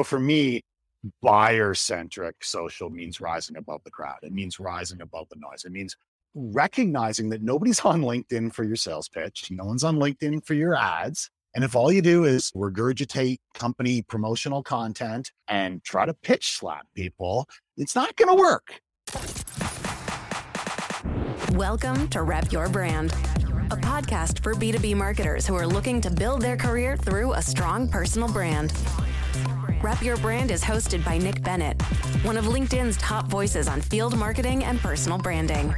So for me, buyer centric social means rising above the crowd. It means rising above the noise. It means recognizing that nobody's on LinkedIn for your sales pitch. No one's on LinkedIn for your ads. And if all you do is regurgitate company promotional content and try to pitch slap people, it's not going to work. Welcome to Rep Your Brand, a podcast for B2B marketers who are looking to build their career through a strong personal brand. Rep Your Brand is hosted by Nick Bennett, one of LinkedIn's top voices on field marketing and personal branding.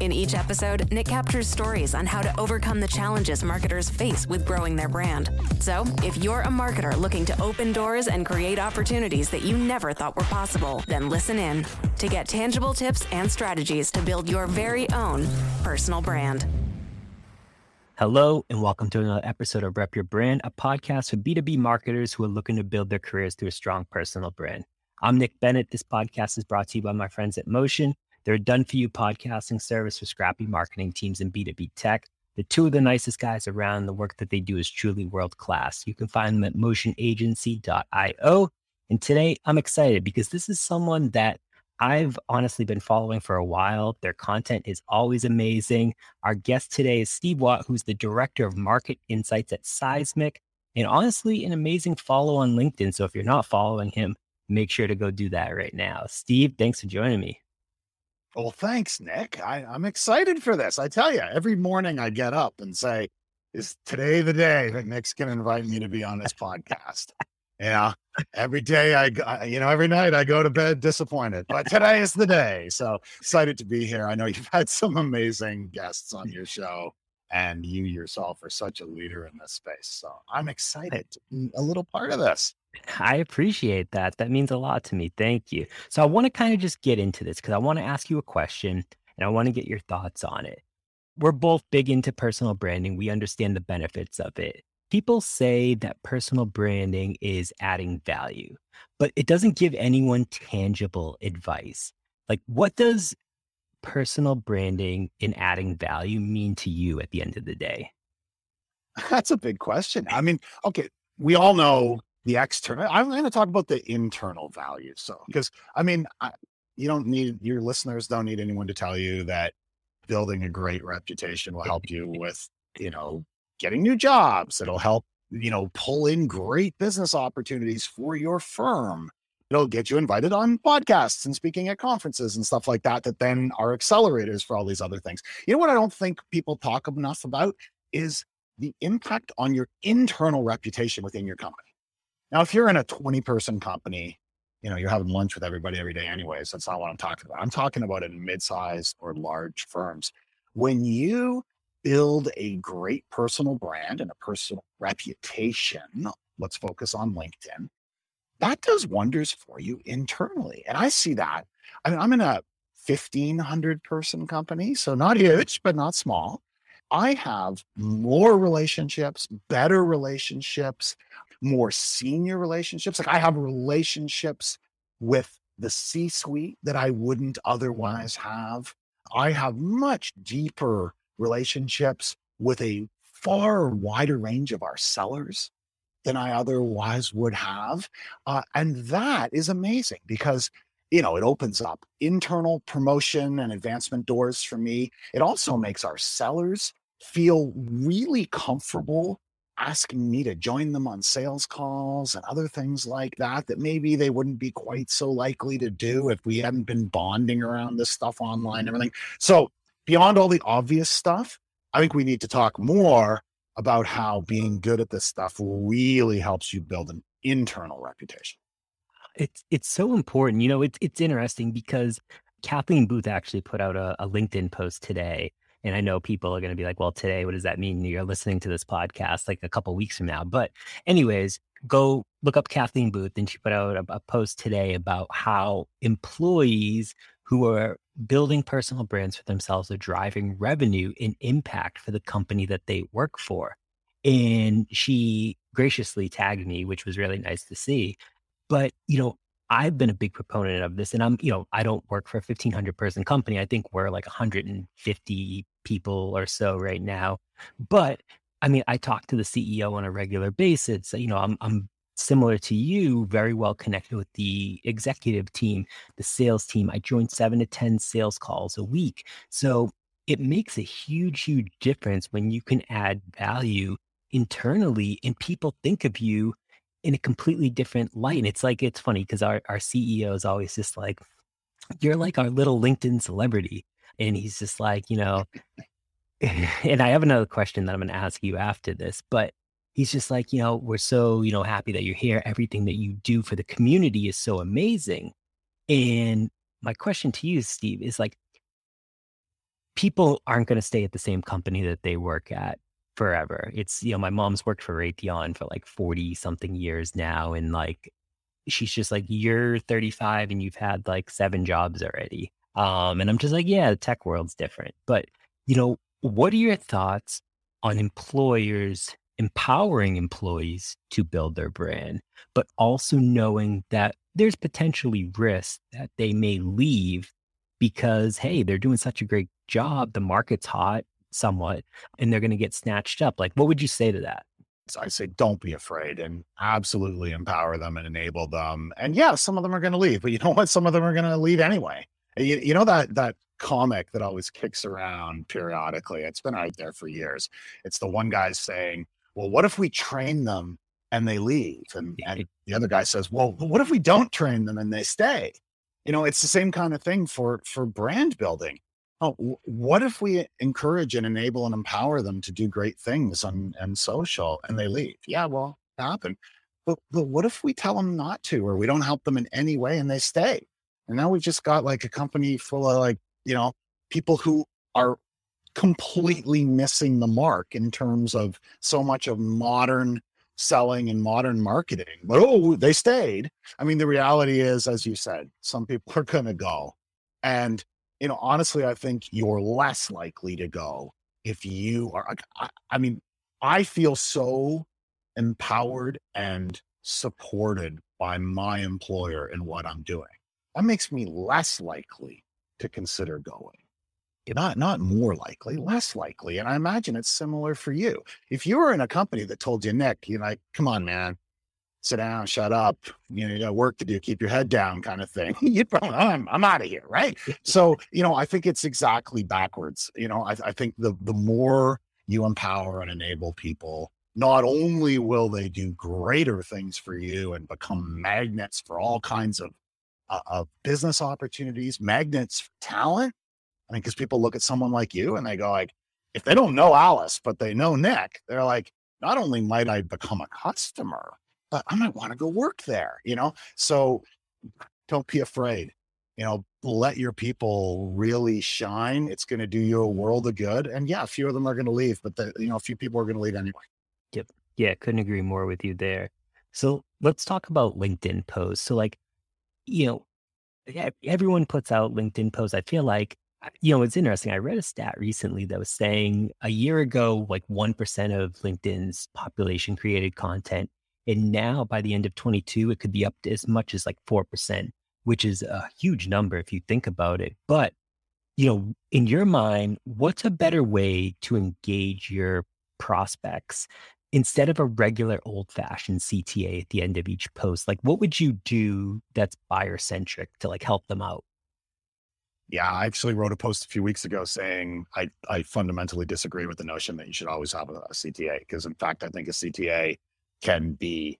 In each episode, Nick captures stories on how to overcome the challenges marketers face with growing their brand. So, if you're a marketer looking to open doors and create opportunities that you never thought were possible, then listen in to get tangible tips and strategies to build your very own personal brand. Hello, and welcome to another episode of Rep Your Brand, a podcast for B2B marketers who are looking to build their careers through a strong personal brand. I'm Nick Bennett. This podcast is brought to you by my friends at Motion. They're a done for you podcasting service for scrappy marketing teams in B2B tech. They're two of the nicest guys around. The work that they do is truly world class. You can find them at motionagency.io. And today I'm excited because this is someone that I've honestly been following for a while. Their content is always amazing. Our guest today is Steve Watt, who's the director of market insights at Seismic, and honestly, an amazing follow on LinkedIn. So if you're not following him, make sure to go do that right now. Steve, thanks for joining me. Well, thanks, Nick. I, I'm excited for this. I tell you, every morning I get up and say, is today the day that Nick's going to invite me to be on this podcast? Yeah. Every day I, you know, every night I go to bed disappointed, but today is the day. So excited to be here. I know you've had some amazing guests on your show and you yourself are such a leader in this space. So I'm excited to be a little part of this. I appreciate that. That means a lot to me. Thank you. So I want to kind of just get into this because I want to ask you a question and I want to get your thoughts on it. We're both big into personal branding. We understand the benefits of it people say that personal branding is adding value, but it doesn't give anyone tangible advice. Like, what does personal branding and adding value mean to you at the end of the day? That's a big question. I mean, okay, we all know the external. I'm going to talk about the internal value. So, because I mean, I, you don't need your listeners don't need anyone to tell you that building a great reputation will help you with, you know, getting new jobs. It'll help, you know, pull in great business opportunities for your firm. It'll get you invited on podcasts and speaking at conferences and stuff like that, that then are accelerators for all these other things. You know what I don't think people talk enough about is the impact on your internal reputation within your company. Now, if you're in a 20 person company, you know, you're having lunch with everybody every day anyways. That's not what I'm talking about. I'm talking about in mid-sized or large firms. When you build a great personal brand and a personal reputation, let's focus on LinkedIn, that does wonders for you internally. And I see that. I mean, I'm in a 1500 person company, so not huge, but not small. I have more relationships, better relationships, more senior relationships. Like I have relationships with the C suite that I wouldn't otherwise have. I have much deeper relationships with a far wider range of our sellers than I otherwise would have. Uh, and that is amazing because, you know, it opens up internal promotion and advancement doors for me. It also makes our sellers feel really comfortable asking me to join them on sales calls and other things like that that maybe they wouldn't be quite so likely to do if we hadn't been bonding around this stuff online and everything. So beyond all the obvious stuff, I think we need to talk more about how being good at this stuff really helps you build an internal reputation. It's it's so important. You know, it's it's interesting because Kathleen Booth actually put out a, a LinkedIn post today. And I know people are going to be like, well, today, what does that mean? You're listening to this podcast like a couple weeks from now. But, anyways, go look up Kathleen Booth. And she put out a, a post today about how employees who are building personal brands for themselves are driving revenue and impact for the company that they work for. And she graciously tagged me, which was really nice to see. But, you know, I've been a big proponent of this and I'm, you know, I don't work for a 1500 person company. I think we're like 150 people or so right now. But I mean, I talk to the CEO on a regular basis. You know, I'm, I'm similar to you, very well connected with the executive team, the sales team. I joined seven to 10 sales calls a week. So it makes a huge, huge difference when you can add value internally and people think of you in a completely different light. And it's like, it's funny because our, our CEO is always just like, you're like our little LinkedIn celebrity. And he's just like, you know, and I have another question that I'm going to ask you after this, but he's just like, you know, we're so, you know, happy that you're here. Everything that you do for the community is so amazing. And my question to you, Steve, is like, people aren't going to stay at the same company that they work at forever. It's, you know, my mom's worked for Raytheon for like 40 something years now. And like, she's just like, you're 35 and you've had like seven jobs already. Um, and I'm just like, yeah, the tech world's different. But, you know, what are your thoughts on employers empowering employees to build their brand, but also knowing that there's potentially risk that they may leave because, hey, they're doing such a great job, the market's hot somewhat, and they're going to get snatched up. Like, what would you say to that? I say, don't be afraid and absolutely empower them and enable them. And yeah, some of them are going to leave, but you know what? Some of them are going to leave anyway. You, you know that that comic that always kicks around periodically. It's been out there for years. It's the one guy saying, "Well, what if we train them and they leave?" And, and the other guy says, "Well, what if we don't train them and they stay?" You know, it's the same kind of thing for for brand building. Oh, what if we encourage and enable and empower them to do great things on and social and they leave? Yeah, well, happen. But but what if we tell them not to, or we don't help them in any way and they stay? And now we've just got like a company full of like, you know, people who are completely missing the mark in terms of so much of modern selling and modern marketing. But oh, they stayed. I mean, the reality is, as you said, some people are going to go. And, you know, honestly, I think you're less likely to go if you are. I, I mean, I feel so empowered and supported by my employer in what I'm doing that makes me less likely to consider going. Not not more likely, less likely. And I imagine it's similar for you. If you were in a company that told you, Nick, you're like, come on, man, sit down, shut up, you know, you got work to do, keep your head down, kind of thing. You'd probably, I'm, I'm out of here, right? so, you know, I think it's exactly backwards. You know, I, I think the the more you empower and enable people, not only will they do greater things for you and become magnets for all kinds of uh, of business opportunities, magnets for talent. I mean, because people look at someone like you and they go like, if they don't know Alyce, but they know Nick, they're like, not only might I become a customer, but I might want to go work there, you know? So don't be afraid. You know, let your people really shine. It's going to do you a world of good. And yeah, a few of them are going to leave, but the, you know, a few people are going to leave anyway. Yep. Yeah, couldn't agree more with you there. So let's talk about LinkedIn posts. So like you know, everyone puts out LinkedIn posts. I feel like, you know, it's interesting. I read a stat recently that was saying a year ago, like 1% of LinkedIn's population created content. And now by the end of 22, it could be up to as much as like 4%, which is a huge number if you think about it. But, you know, in your mind, what's a better way to engage your prospects instead of a regular old fashioned CTA at the end of each post, like what would you do that's buyer centric to like help them out? Yeah, I actually wrote a post a few weeks ago saying I, I fundamentally disagree with the notion that you should always have a, a CTA because, in fact, I think a CTA can be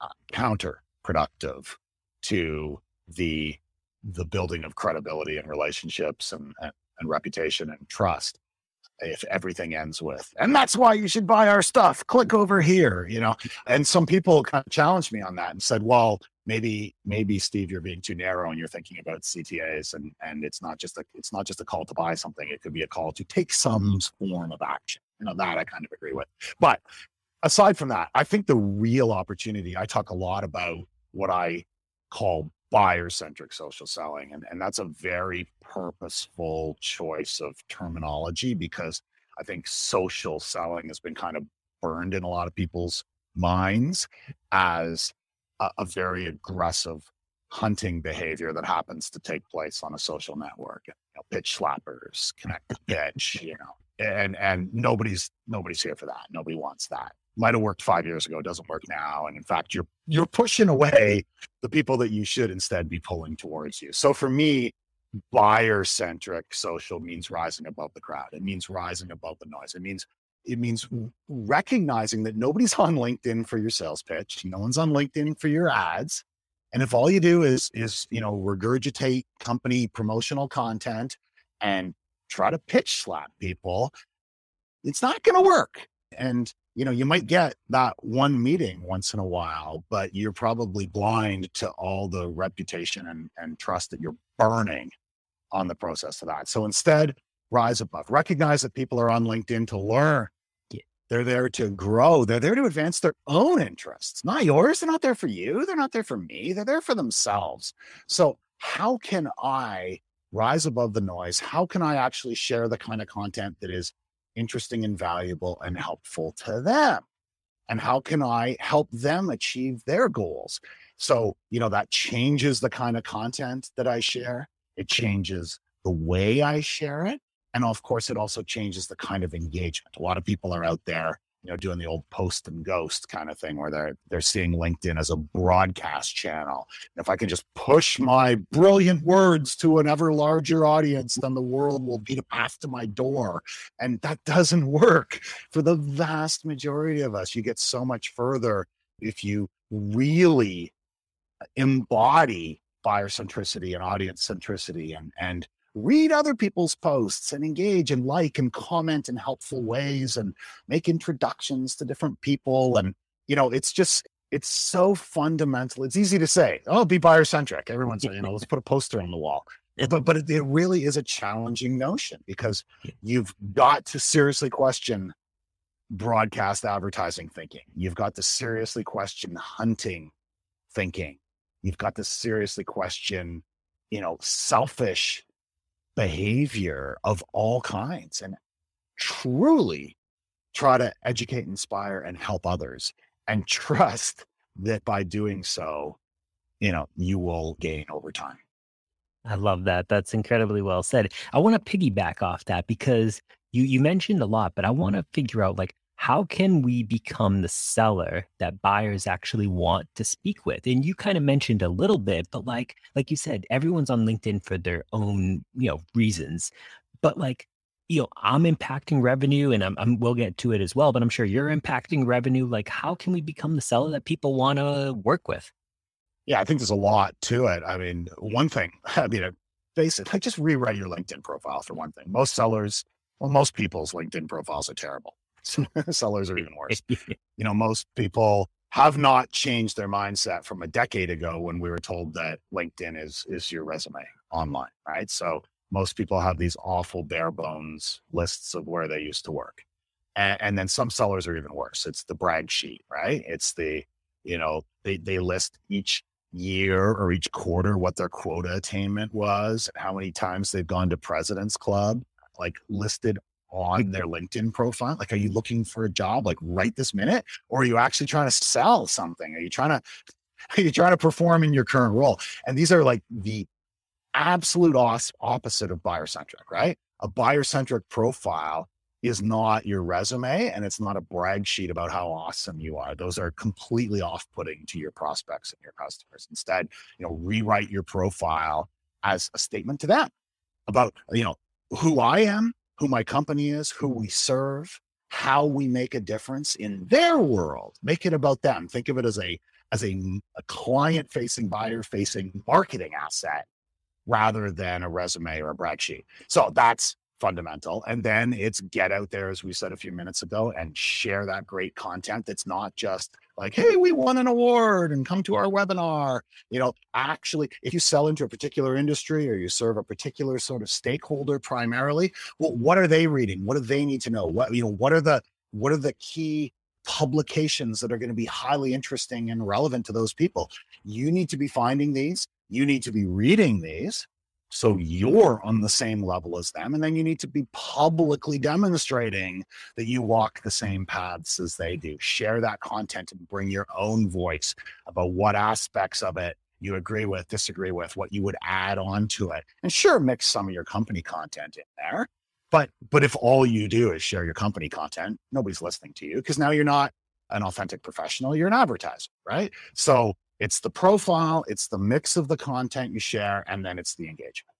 uh, counterproductive to the the building of credibility and relationships and, and, and reputation and trust if everything ends with and that's why you should buy our stuff. Click over here you know? And some people kind of challenged me on that and said well maybe maybe steve you're being too narrow and you're thinking about ctas and and it's not just a it's not just a call to buy something. It could be a call to take some form of action. You know that i kind of agree with. But aside from that i think the real opportunity i talk a lot about what i call buyer centric social selling. And, and that's a very purposeful choice of terminology because I think social selling has been kind of burned in a lot of people's minds as a, a very aggressive hunting behavior that happens to take place on a social network. You know, pitch slappers, connect the pitch, you know, and and nobody's nobody's here for that. Nobody wants that. Might have worked five years ago, doesn't work now. And in fact, you're you're pushing away the people that you should instead be pulling towards you. So for me, buyer centric social means rising above the crowd. It means rising above the noise. It means it means recognizing that nobody's on LinkedIn for your sales pitch. No one's on LinkedIn for your ads. And if all you do is is you know regurgitate company promotional content and try to pitch slap people, it's not going to work. And you know, you might get that one meeting once in a while, but you're probably blind to all the reputation and, and trust that you're burning on the process of that. So instead, rise above. Recognize that people are on LinkedIn to learn. They're there to grow. They're there to advance their own interests, not yours. They're not there for you. They're not there for me. They're there for themselves. So, how can I rise above the noise? How can I actually share the kind of content that is interesting and valuable and helpful to them? And how can I help them achieve their goals? So, you know, that changes the kind of content that I share. It changes the way I share it. And of course, it also changes the kind of engagement. A lot of people are out there you know, doing the old post and ghost kind of thing where they're they're seeing LinkedIn as a broadcast channel. And if I can just push my brilliant words to an ever larger audience, then the world will beat a path to my door. And that doesn't work for the vast majority of us. You get so much further if you really uh, embody buyer centricity and audience centricity and and read other people's posts and engage and like and comment in helpful ways and make introductions to different people. And you know it's just it's so fundamental. It's easy to say oh be buyer centric everyone's you know let's put a poster on the wall. But but it, it really is a challenging notion because you've got to seriously question broadcast advertising thinking. You've got to seriously question hunting thinking. You've got to seriously question you know selfish behavior of all kinds and truly try to educate, inspire, and help others and trust that by doing so, you know, you will gain over time. I love that. That's incredibly well said. I want to piggyback off that because you you mentioned a lot, but I want to figure out like how can we become the seller that buyers actually want to speak with? And you kind of mentioned a little bit but like like you said everyone's on linkedin for their own you know reasons. But like you know i'm impacting revenue and I'm, I'm we'll get to it as well but i'm sure you're impacting revenue. Like how can we become the seller that people want to work with? Yeah i think there's a lot to it. I mean one thing i mean basic like just rewrite your linkedin profile for one thing. Most sellers well most people's linkedin profiles are terrible sellers are even worse. you know, most people have not changed their mindset from a decade ago when we were told that LinkedIn is is your resume online, right? So most people have these awful bare bones lists of where they used to work. And, and then some sellers are even worse. It's the brag sheet, right? It's the, you know, they they list each year or each quarter what their quota attainment was how many times they've gone to president's club like listed on their LinkedIn profile? Like, are you looking for a job like right this minute? Or are you actually trying to sell something? Are you trying to are you trying to perform in your current role? And these are like the absolute opposite of buyer centric, right? A buyer centric profile is not your resume and it's not a brag sheet about how awesome you are. Those are completely off putting to your prospects and your customers. Instead, you know, rewrite your profile as a statement to them about, you know, who I am, who my company is, who mm-hmm. we serve, how we make a difference in their world. Make it about them. Think of it as a as a, a client facing, buyer facing marketing asset rather than a resume or a brag sheet. So that's fundamental. And then it's get out there, as we said a few minutes ago, and share that great content that's not just like, hey, we won an award and come to our webinar. You know, actually, if you sell into a particular industry or you serve a particular sort of stakeholder primarily, well, what are they reading? What do they need to know? What, you know, what are the what are the key publications that are going to be highly interesting and relevant to those people? You need to be finding these. You need to be reading these so you're on the same level as them. And then you need to be publicly demonstrating that you walk the same paths as they do. Share that content and bring your own voice about what aspects of it you agree with, disagree with, what you would add on to it. And sure, mix some of your company content in there. But but if all you do is share your company content, nobody's listening to you because now you're not an authentic professional, you're an advertiser, right? So it's the profile, it's the mix of the content you share, and then it's the engagement.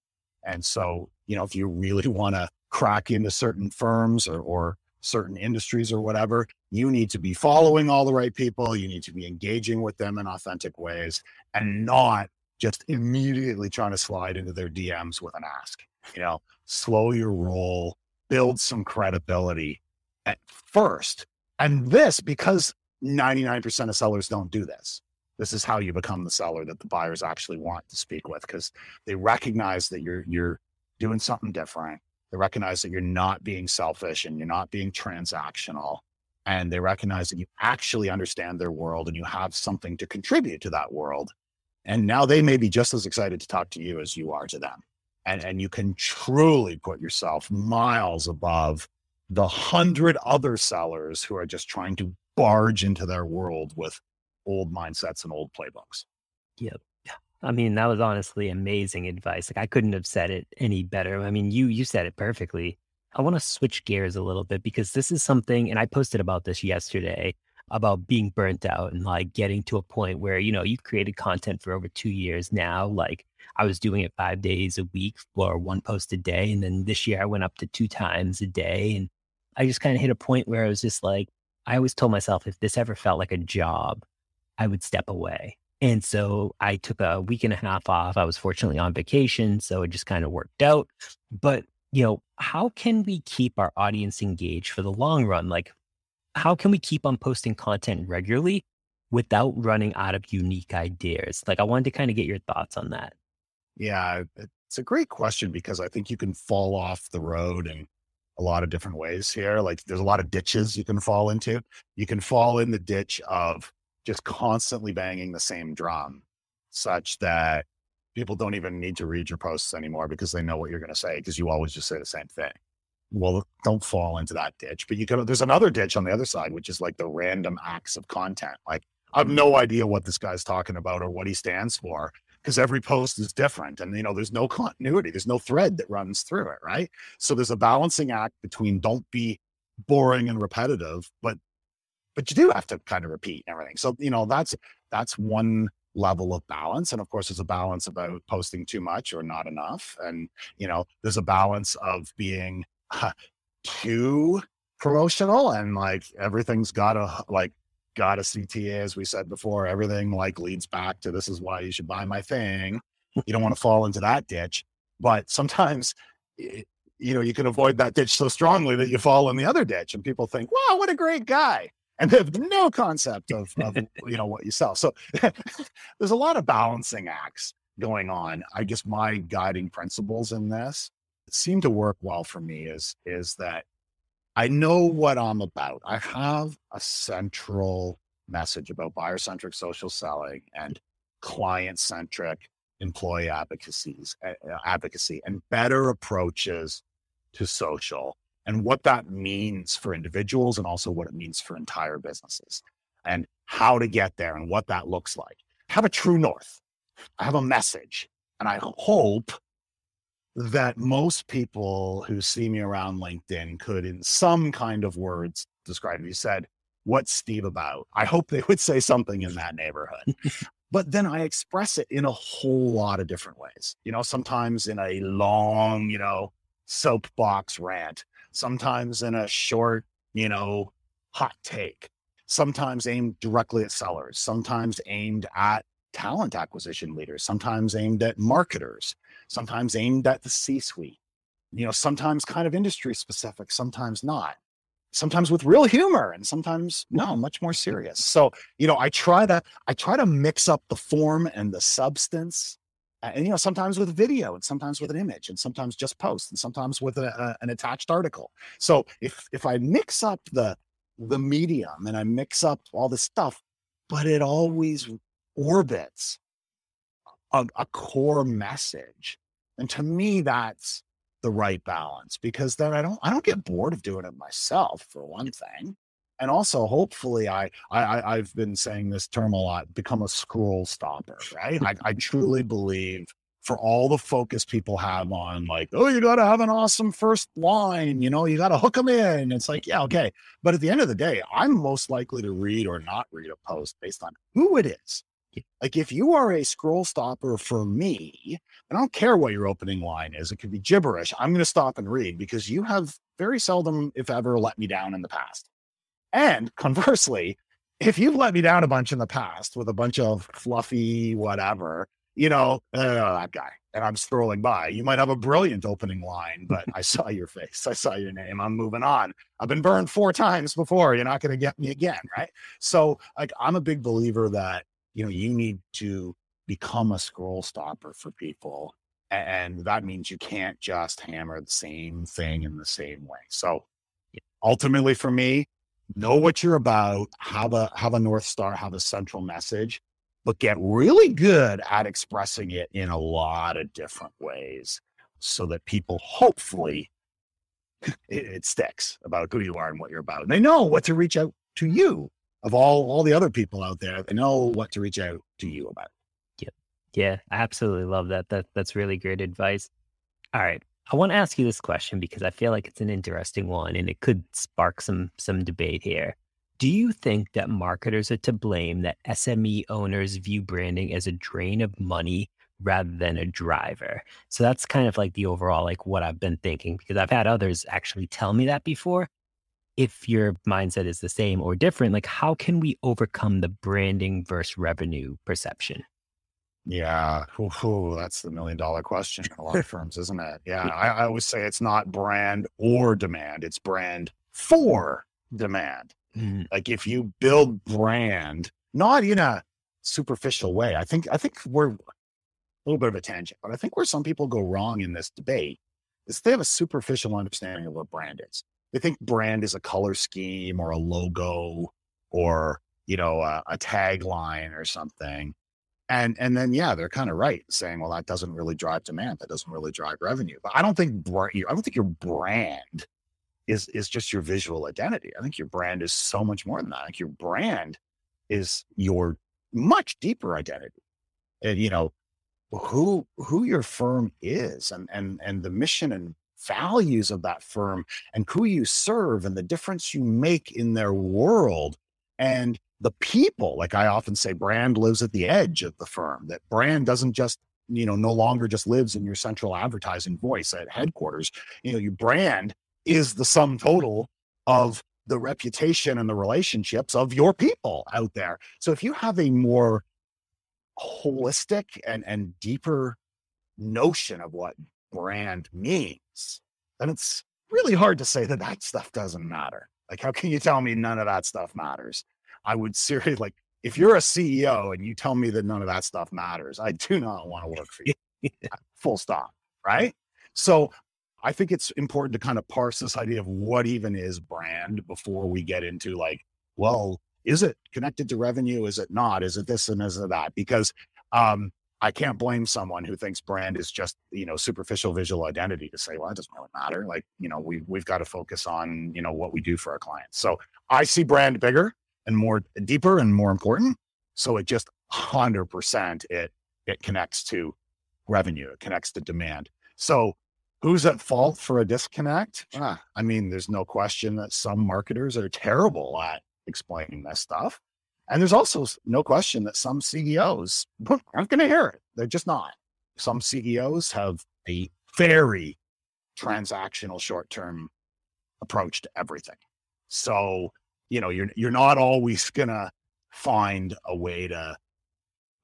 And so, you know, if you really want to crack into certain firms or, or certain industries or whatever, you need to be following all the right people. You need to be engaging with them in authentic ways and not just immediately trying to slide into their DMs with an ask. You know, slow your roll, build some credibility at first. And this, because 99% of sellers don't do this, this is how you become the seller that the buyers actually want to speak with because they recognize that you're you're doing something different. They recognize that you're not being selfish and you're not being transactional. And they recognize that you actually understand their world and you have something to contribute to that world. And now they may be just as excited to talk to you as you are to them. And, and you can truly put yourself miles above the hundred other sellers who are just trying to barge into their world with old mindsets and old playbooks. Yep. I mean, that was honestly amazing advice. Like I couldn't have said it any better. I mean, you you said it perfectly. I want to switch gears a little bit because this is something and I posted about this yesterday about being burnt out and like getting to a point where, you know, you've created content for over 2 years now. Like I was doing it 5 days a week or one post a day and then this year I went up to 2 times a day and I just kind of hit a point where I was just like I always told myself if this ever felt like a job, I would step away. And so I took a week and a half off. I was fortunately on vacation, so it just kind of worked out. But, you know, how can we keep our audience engaged for the long run? Like, how can we keep on posting content regularly without running out of unique ideas? Like, I wanted to kind of get your thoughts on that. Yeah, it's a great question because I think you can fall off the road in a lot of different ways here. Like, there's a lot of ditches you can fall into. You can fall in the ditch of just constantly banging the same drum such that people don't even need to read your posts anymore because they know what you're going to say because you always just say the same thing. Well, don't fall into that ditch. But you can, there's another ditch on the other side, which is like the random acts of content. Like, I have no idea what this guy's talking about or what he stands for because every post is different and you know there's no continuity there's no thread that runs through it right so there's a balancing act between don't be boring and repetitive but but you do have to kind of repeat everything. So, you know, that's that's one level of balance. And of course, there's a balance about posting too much or not enough. And, you know, there's a balance of being uh, too promotional and like everything's got a like got a CTA, as we said before, everything like leads back to this is why you should buy my thing. You don't want to fall into that ditch. But sometimes you know, you can avoid that ditch so strongly that you fall in the other ditch and people think, wow, what a great guy and they have no concept of, of you know what you sell. So there's a lot of balancing acts going on. I guess my guiding principles in this seem to work well for me is is that I know what I'm about. I have a central message about buyer centric social selling and client centric employee advocacies uh, advocacy and better approaches to social and what that means for individuals and also what it means for entire businesses and how to get there and what that looks like. Have a true north. I have a message. And I hope that most people who see me around LinkedIn could, in some kind of words, describe me. You said, What's Steve about? I hope they would say something in that neighborhood. but then I express it in a whole lot of different ways. You know, sometimes in a long, you know, soapbox rant, sometimes in a short, you know, hot take, sometimes aimed directly at sellers, sometimes aimed at talent acquisition leaders, sometimes aimed at marketers, sometimes aimed at the C suite, you know, sometimes kind of industry specific, sometimes not. Sometimes with real humor and sometimes no, much more serious. So, you know, I try to I try to mix up the form and the substance and you know sometimes with video and sometimes with an image and sometimes just post and sometimes with a, a, an attached article. So if if i mix up the the medium and i mix up all this stuff but it always orbits a, a core message and to me that's the right balance because then i don't i don't get bored of doing it myself for one thing and also hopefully I, I i've been saying this term a lot become a scroll stopper right I, I truly believe for all the focus people have on like, oh, you got to have an awesome first line, you know, you got to hook them in. It's like, yeah, okay. But at the end of the day, I'm most likely to read or not read a post based on who it is. Like if you are a scroll stopper for me, I don't care what your opening line is. It could be gibberish. I'm going to stop and read because you have very seldom, if ever, let me down in the past. And conversely, if you've let me down a bunch in the past with a bunch of fluffy whatever, you know, uh, that guy, and I'm scrolling by, you might have a brilliant opening line, but I saw your face, I saw your name, I'm moving on. I've been burned four times before. You're not going to get me again, right? So, like, I'm a big believer that you know you need to become a scroll stopper for people, and that means you can't just hammer the same thing in the same way. So, ultimately, for me, know what you're about, have a have a north star, have a central message, but get really good at expressing it in a lot of different ways so that people hopefully it, it, sticks about who you are and what you're about. And they know what to reach out to you of all all the other people out there. They know what to reach out to you about. Yeah. Yeah, I absolutely love that. That that's really great advice. All right. I want to ask you this question because I feel like it's an interesting one and it could spark some some debate here. Do you think that marketers are to blame that SME owners view branding as a drain of money rather than a driver? So that's kind of like the overall like what I've been thinking because I've had others actually tell me that before. If your mindset is the same or different, like how can we overcome the branding versus revenue perception? Yeah, ooh, ooh, that's the million dollar question in a lot of firms, isn't it? Yeah, I, I always say it's not brand or demand; it's brand for demand. Mm-hmm. Like if you build brand, not in a superficial way. I think I think we're a little bit of a tangent, but I think where some people go wrong in this debate is they have a superficial understanding of what brand is. They think brand is a color scheme or a logo or you know a, a tagline or something and and then yeah they're kind of right saying well that doesn't really drive demand that doesn't really drive revenue. But i don't think i don't think your brand is is just your visual identity. I think your brand is so much more than that. Think your brand is your much deeper identity. And you know who who your firm is and and and the mission and values of that firm and who you serve and the difference you make in their world and the people like i often say brand lives at the edge of the firm that brand doesn't just you know no longer just lives in your central advertising voice at headquarters. You know your brand is the sum total of the reputation and the relationships of your people out there. So if you have a more holistic and and deeper notion of what brand means then it's really hard to say that that stuff doesn't matter like how can you tell me none of that stuff matters I would seriously like if you're a CEO and you tell me that none of that stuff matters, I do not want to work for you. Full stop. Right. So I think it's important to kind of parse this idea of what even is brand before we get into like, well, is it connected to revenue? Is it not? Is it this and is it that? Because um, I can't blame someone who thinks brand is just, you know, superficial visual identity to say, well, it doesn't really matter. Like, you know, we we've got to focus on, you know, what we do for our clients. So I see brand bigger and more deeper and more important. So it just 100% it it connects to revenue, it connects to demand. So who's at fault for a disconnect? Ah, I mean, there's no question that some marketers are terrible at explaining this stuff. And there's also no question that some CEOs aren't going to hear it. They're just not. Some CEOs have a very transactional short term approach to everything. So you know you're you're not always gonna find a way to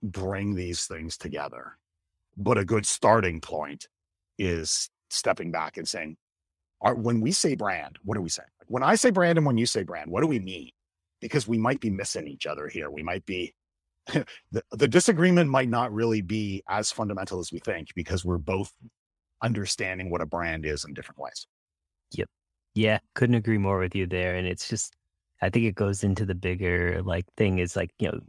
bring these things together but a good starting point is stepping back and saying are, when we say brand what do we say when i say brand and when you say brand what do we mean because we might be missing each other here we might be the, the disagreement might not really be as fundamental as we think because we're both understanding what a brand is in different ways yep yeah couldn't agree more with you there and it's just I think it goes into the bigger like thing is like, you know,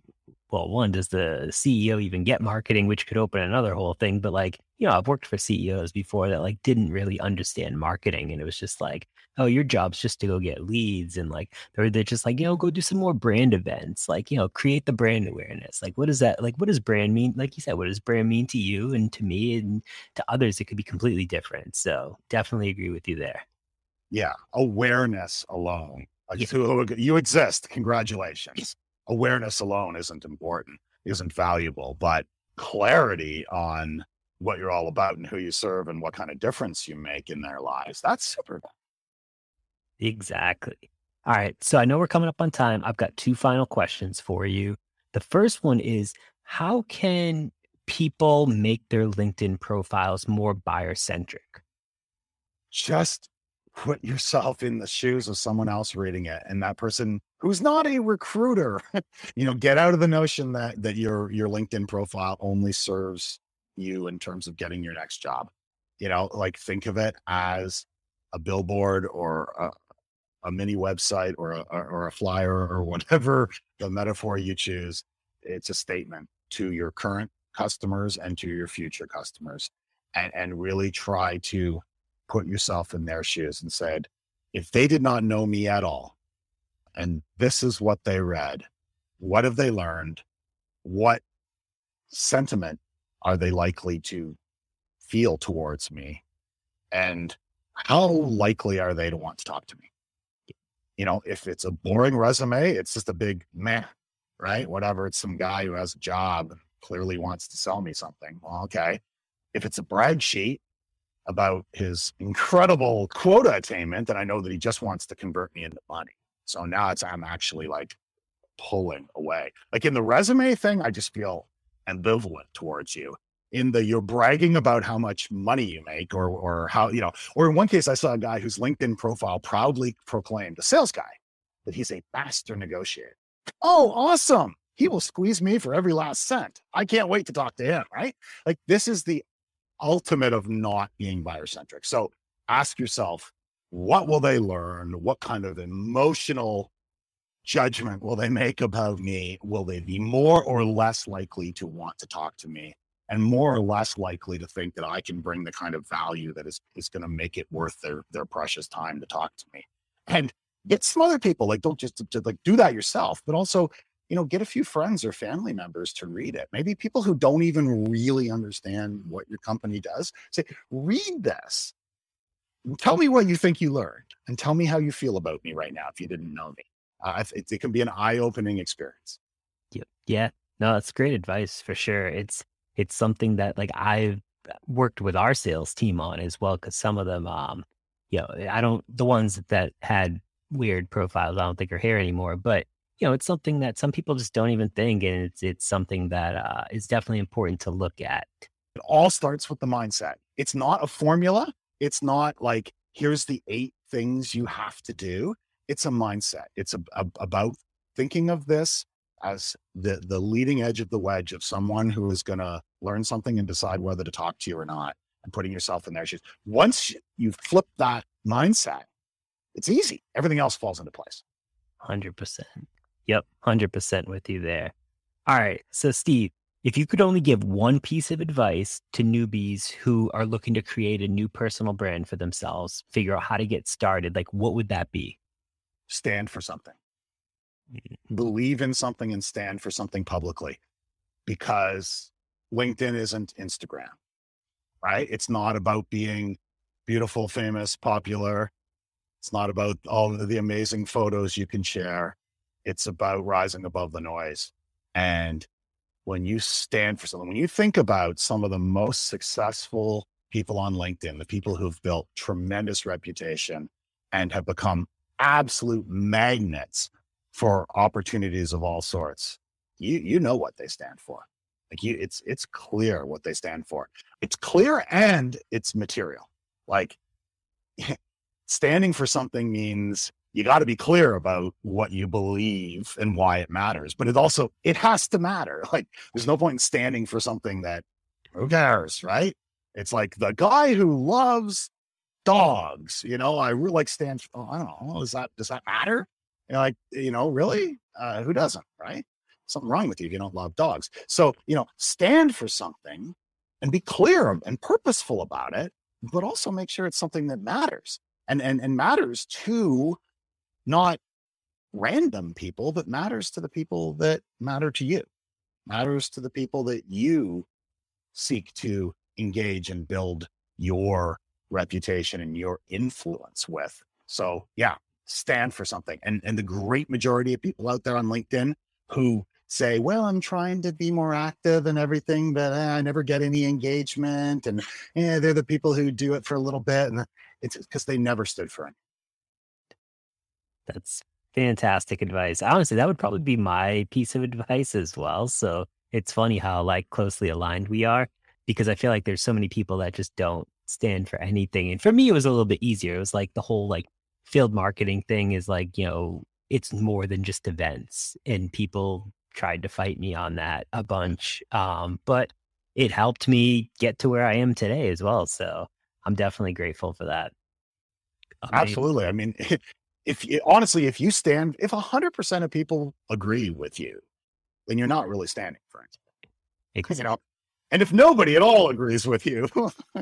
well, one, does the CEO even get marketing, which could open another whole thing. But like, you know, I've worked for CEOs before that like didn't really understand marketing. And it was just like, oh, your job's just to go get leads. And like, they're, they're just like, you know, go do some more brand events, like, you know, create the brand awareness. Like, what does that, like, what does brand mean? Like you said, what does brand mean to you and to me and to others? It could be completely different. So definitely agree with you there. Yeah. Awareness alone. Yeah. Oh, you exist. Congratulations awareness alone isn't important, isn't valuable, but clarity on what you're all about and who you serve and what kind of difference you make in their lives. That's super. Exactly. All right. So I know we're coming up on time. I've got two final questions for you. The first one is how can people make their LinkedIn profiles more buyer centric? Just put yourself in the shoes of someone else reading it and that person who's not a recruiter you know get out of the notion that that your your linkedin profile only serves you in terms of getting your next job you know like think of it as a billboard or a, mini website or a, or a flyer or whatever the metaphor you choose it's a statement to your current customers and to your future customers and and really try to put yourself in their shoes and said, if they did not know me at all, and this is what they read, what have they learned? What sentiment are they likely to feel towards me? And how likely are they to want to talk to me? You know, if it's a boring resume, it's just a big meh, right? Whatever. It's some guy who has a job clearly wants to sell me something. Well, okay. If it's a brag sheet, about his incredible quota attainment that I know that he just wants to convert me into money. So now it's I'm actually like pulling away. Like in the resume thing, I just feel ambivalent towards you. In the you're bragging about how much money you make or or how, you know, or in one case I saw a guy whose LinkedIn profile proudly proclaimed, a sales guy, that he's a master negotiator. Oh, awesome. He will squeeze me for every last cent. I can't wait to talk to him, right? Like this is the ultimate of not being buyer centric. So ask yourself, what will they learn? What kind of emotional judgment will they make about me? Will they be more or less likely to want to talk to me? And more or less likely to think that I can bring the kind of value that is, is going to make it worth their, their precious time to talk to me. And get some other people, like don't just, just like do that yourself, but also you know, get a few friends or family members to read it. Maybe people who don't even really understand what your company does say, read this. Tell me what you think you learned and tell me how you feel about me right now if you didn't know me. Uh, it, it can be an eye opening experience. Yeah. Yeah. No, that's great advice for sure. It's, it's something that like I've worked with our sales team on as well. Cause some of them, um, you know, I don't, the ones that had weird profiles, I don't think are here anymore, but you know, it's something that some people just don't even think, and it's it's something that uh, is definitely important to look at. It all starts with the mindset. It's not a formula. It's not like here's the eight things you have to do. It's a mindset. It's a, a, about thinking of this as the the leading edge of the wedge of someone who is going to learn something and decide whether to talk to you or not, and putting yourself in their shoes. Once you flip that mindset, it's easy. Everything else falls into place. Hundred percent. Yep, 100% with you there. All right. So, Steve, if you could only give one piece of advice to newbies who are looking to create a new personal brand for themselves, figure out how to get started, like what would that be? Stand for something. Believe in something and stand for something publicly because LinkedIn isn't Instagram, right? It's not about being beautiful, famous, popular. It's not about all the amazing photos you can share. It's about rising above the noise. And when you stand for something, when you think about some of the most successful people on LinkedIn, the people who've built tremendous reputation and have become absolute magnets for opportunities of all sorts, you you know what they stand for. Like you, it's it's clear what they stand for. It's clear and it's material. Like standing for something means you got to be clear about what you believe and why it matters. But it also it has to matter. Like there's no point in standing for something that who cares, right? It's like the guy who loves dogs. You know, I really like stand. Oh, I don't know. Does that does that matter? Like you know, really, uh, who doesn't, right? something wrong with you if you don't love dogs. So, you know, stand for something and be clear and purposeful about it, but also make sure it's something that matters and and and matters to not random people, but matters to the people that matter to you, matters to the people that you seek to engage and build your reputation and your influence with. So yeah, stand for something. And and the great majority of people out there on LinkedIn who say, well, I'm trying to be more active and everything, but eh, I never get any engagement. And yeah, they're the people who do it for a little bit. And it's because they never stood for it. That's fantastic advice. Honestly, that would probably be my piece of advice as well. So it's funny how like closely aligned we are because I feel like there's so many people that just don't stand for anything. And for me, it was a little bit easier. It was like the whole like field marketing thing is like, you know, it's more than just events and people tried to fight me on that a bunch. Um, but it helped me get to where I am today as well. So I'm definitely grateful for that. Absolutely. I mean, if you, honestly, if you stand, if 100% of people agree with you, then you're not really standing for anything. Exactly. You know, and if nobody at all agrees with you,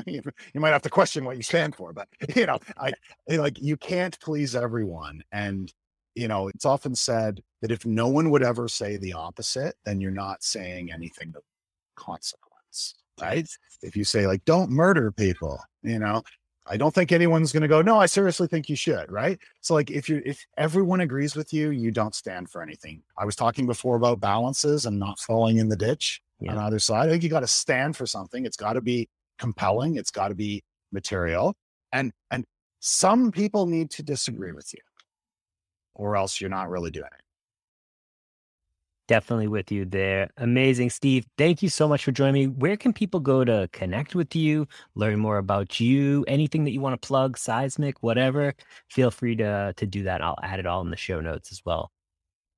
you might have to question what you stand for. But you know, I like you can't please everyone, and you know, it's often said that if no one would ever say the opposite, then you're not saying anything of consequence, right? If you say like, "Don't murder people," you know, I don't think anyone's going to go, no, I seriously think you should, right? So like if you if everyone agrees with you, you don't stand for anything. I was talking before about balances and not falling in the ditch yeah. on either side. I think you got to stand for something. It's got to be compelling, it's got to be material. And and some people need to disagree mm-hmm. with you or else you're not really doing it. Definitely with you there. Amazing. Steve, thank you so much for joining me. Where can people go to connect with you, learn more about you, anything that you want to plug, Seismic, whatever? Feel free to, to do that. I'll add it all in the show notes as well.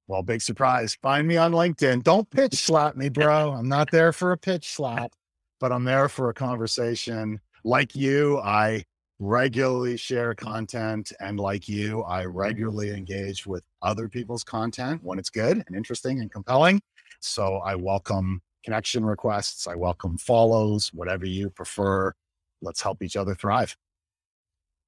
Well, big surprise. Find me on LinkedIn. Don't pitch slap me, bro. I'm not there for a pitch slap, but I'm there for a conversation. Like you, I regularly share content. And like you, I regularly engage with other people's content when it's good and interesting and compelling. So I welcome connection requests. I welcome follows, whatever you prefer. Let's help each other thrive.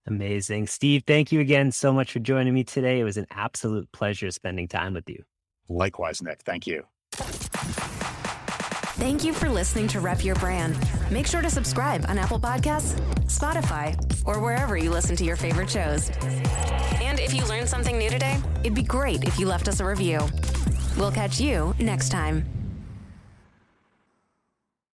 Amazing. Steve, thank you again so much for joining me today. It was an absolute pleasure spending time with you. Likewise, Nick. Thank you. Thank you for listening to Rep Your Brand. Make sure to subscribe on Apple Podcasts, Spotify, or wherever you listen to your favorite shows. And if you learned something new today, it'd be great if you left us a review. We'll catch you next time.